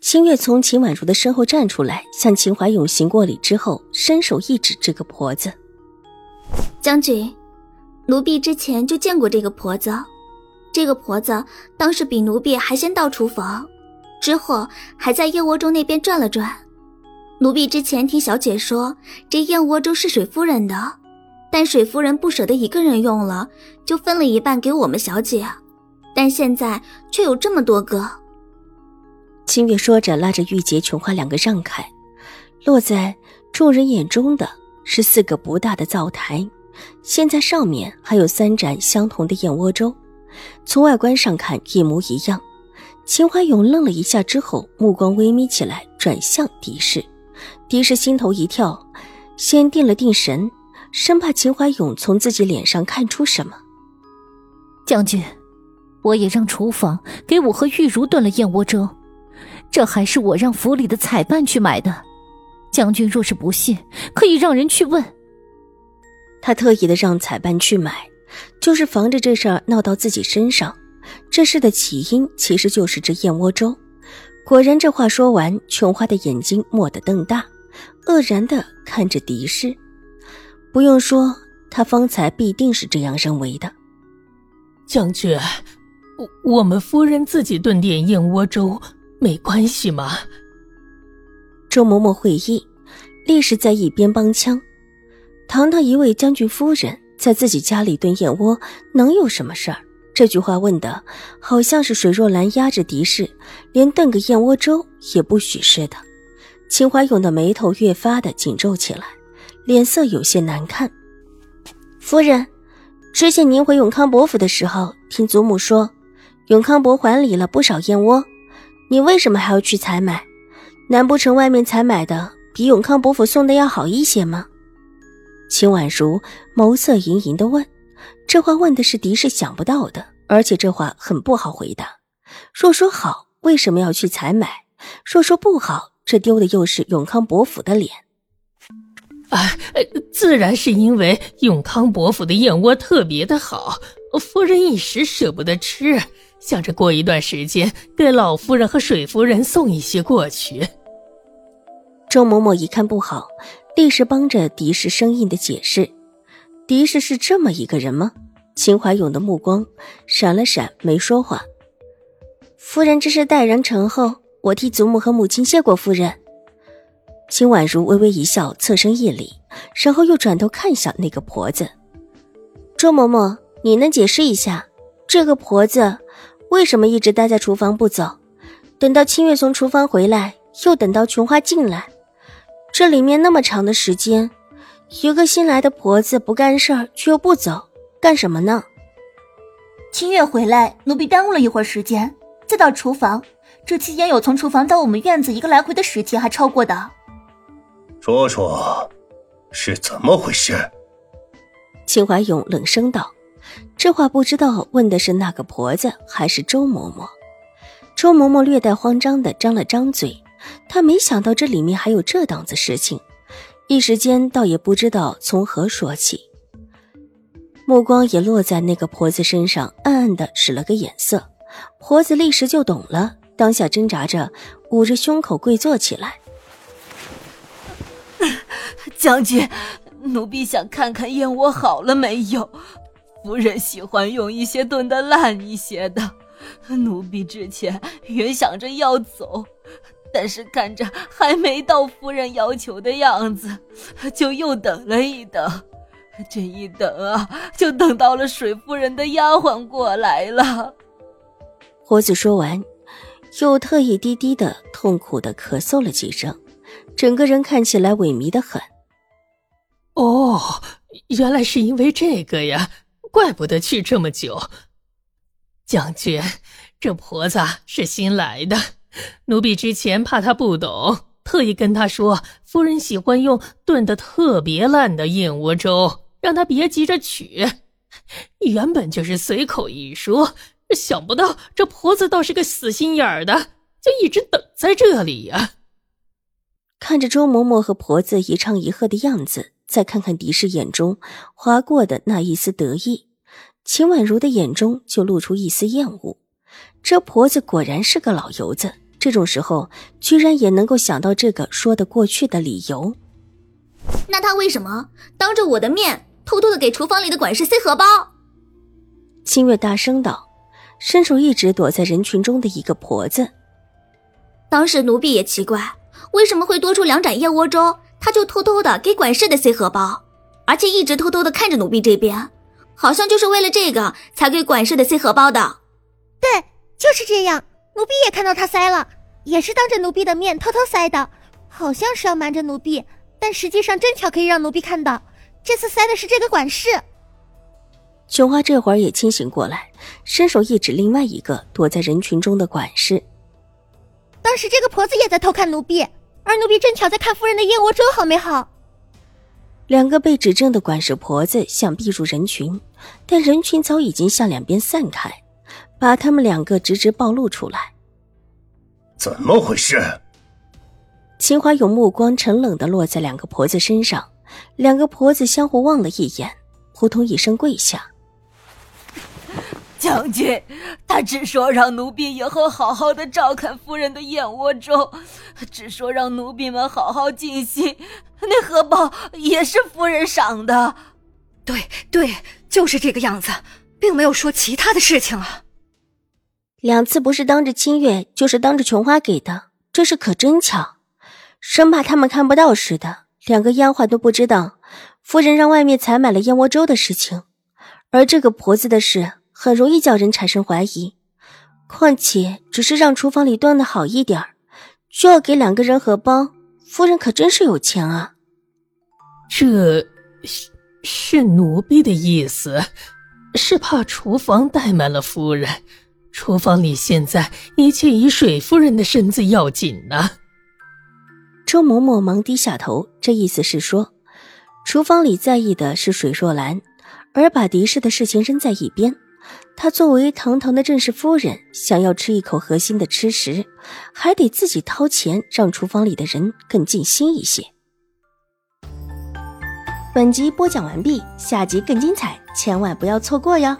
清月从秦婉如的身后站出来，向秦怀勇行过礼之后，伸手一指这个婆子：“将军，奴婢之前就见过这个婆子。这个婆子当时比奴婢还先到厨房，之后还在燕窝粥那边转了转。奴婢之前听小姐说，这燕窝粥是水夫人的，但水夫人不舍得一个人用了，就分了一半给我们小姐。但现在却有这么多个。”清月说着，拉着玉洁、琼花两个让开。落在众人眼中的是四个不大的灶台，现在上面还有三盏相同的燕窝粥，从外观上看一模一样。秦怀勇愣了一下之后，目光微眯起来，转向狄氏。狄氏心头一跳，先定了定神，生怕秦怀勇从自己脸上看出什么。将军，我也让厨房给我和玉茹炖了燕窝粥。这还是我让府里的采办去买的，将军若是不信，可以让人去问。他特意的让采办去买，就是防着这事儿闹到自己身上。这事的起因其实就是这燕窝粥。果然，这话说完，琼花的眼睛蓦地瞪大，愕然的看着狄氏。不用说，他方才必定是这样认为的。将军，我我们夫人自己炖点燕窝粥。没关系吗？周嬷嬷会意，立时在一边帮腔：“堂堂一位将军夫人，在自己家里炖燕窝，能有什么事儿？”这句话问的，好像是水若兰压着敌视，连炖个燕窝粥也不许似的。秦怀勇的眉头越发的紧皱起来，脸色有些难看。夫人，之前您回永康伯府的时候，听祖母说，永康伯还礼了不少燕窝。你为什么还要去采买？难不成外面采买的比永康伯府送的要好一些吗？秦婉如眸色盈盈的问。这话问的是狄氏想不到的，而且这话很不好回答。若说好，为什么要去采买？若说不好，这丢的又是永康伯府的脸。啊，自然是因为永康伯府的燕窝特别的好，夫人一时舍不得吃。想着过一段时间给老夫人和水夫人送一些过去。周嬷嬷一看不好，立时帮着狄氏生硬的解释：“狄氏是这么一个人吗？”秦怀勇的目光闪了闪，没说话。夫人这是待人诚厚，我替祖母和母亲谢过夫人。秦婉如微微一笑，侧身一礼，然后又转头看向那个婆子：“周嬷嬷，你能解释一下这个婆子？”为什么一直待在厨房不走？等到清月从厨房回来，又等到琼花进来，这里面那么长的时间，一个新来的婆子不干事儿却又不走，干什么呢？清月回来，奴婢耽误了一会儿时间，再到厨房，这期间有从厨房到我们院子一个来回的时间，还超过的。说说，是怎么回事？秦怀勇冷声道。这话不知道问的是那个婆子还是周嬷嬷。周嬷嬷略带慌张的张了张嘴，她没想到这里面还有这档子事情，一时间倒也不知道从何说起。目光也落在那个婆子身上，暗暗的使了个眼色。婆子立时就懂了，当下挣扎着捂着胸口跪坐起来。将军，奴婢想看看燕窝好了没有。夫人喜欢用一些炖的烂一些的，奴婢之前原想着要走，但是看着还没到夫人要求的样子，就又等了一等。这一等啊，就等到了水夫人的丫鬟过来了。活子说完，又特意低低的、痛苦的咳嗽了几声，整个人看起来萎靡的很。哦，原来是因为这个呀。怪不得去这么久，将军，这婆子是新来的，奴婢之前怕她不懂，特意跟她说，夫人喜欢用炖的特别烂的燕窝粥，让她别急着取。原本就是随口一说，想不到这婆子倒是个死心眼儿的，就一直等在这里呀。看着周嬷嬷和婆子一唱一和的样子，再看看狄氏眼中划过的那一丝得意，秦婉如的眼中就露出一丝厌恶。这婆子果然是个老油子，这种时候居然也能够想到这个说得过去的理由。那她为什么当着我的面偷偷的给厨房里的管事塞荷包？清月大声道，伸手一指躲在人群中的一个婆子。当时奴婢也奇怪。为什么会多出两盏燕窝粥？他就偷偷的给管事的塞荷包，而且一直偷偷的看着奴婢这边，好像就是为了这个才给管事的塞荷包的。对，就是这样。奴婢也看到他塞了，也是当着奴婢的面偷偷塞的，好像是要瞒着奴婢，但实际上正巧可以让奴婢看到。这次塞的是这个管事。琼花这会儿也清醒过来，伸手一指另外一个躲在人群中的管事。当时这个婆子也在偷看奴婢。而奴婢正巧在看夫人的燕窝粥好没好？两个被指证的管事婆子想避入人群，但人群早已经向两边散开，把他们两个直直暴露出来。怎么回事？秦华有目光沉冷的落在两个婆子身上，两个婆子相互望了一眼，扑通一声跪下。将军，他只说让奴婢以后好好的照看夫人的燕窝粥，只说让奴婢们好好尽心。那荷包也是夫人赏的。对对，就是这个样子，并没有说其他的事情啊。两次不是当着清月，就是当着琼花给的，这事可真巧，生怕他们看不到似的。两个丫鬟都不知道夫人让外面采买了燕窝粥的事情，而这个婆子的事。很容易叫人产生怀疑，况且只是让厨房里端的好一点就要给两个人荷包，夫人可真是有钱啊！这是是奴婢的意思，是怕厨房怠慢了夫人。厨房里现在一切以水夫人的身子要紧呢。周嬷嬷忙低下头，这意思是说，厨房里在意的是水若兰，而把狄氏的事情扔在一边。她作为堂堂的正室夫人，想要吃一口核心的吃食，还得自己掏钱，让厨房里的人更尽心一些。本集播讲完毕，下集更精彩，千万不要错过哟！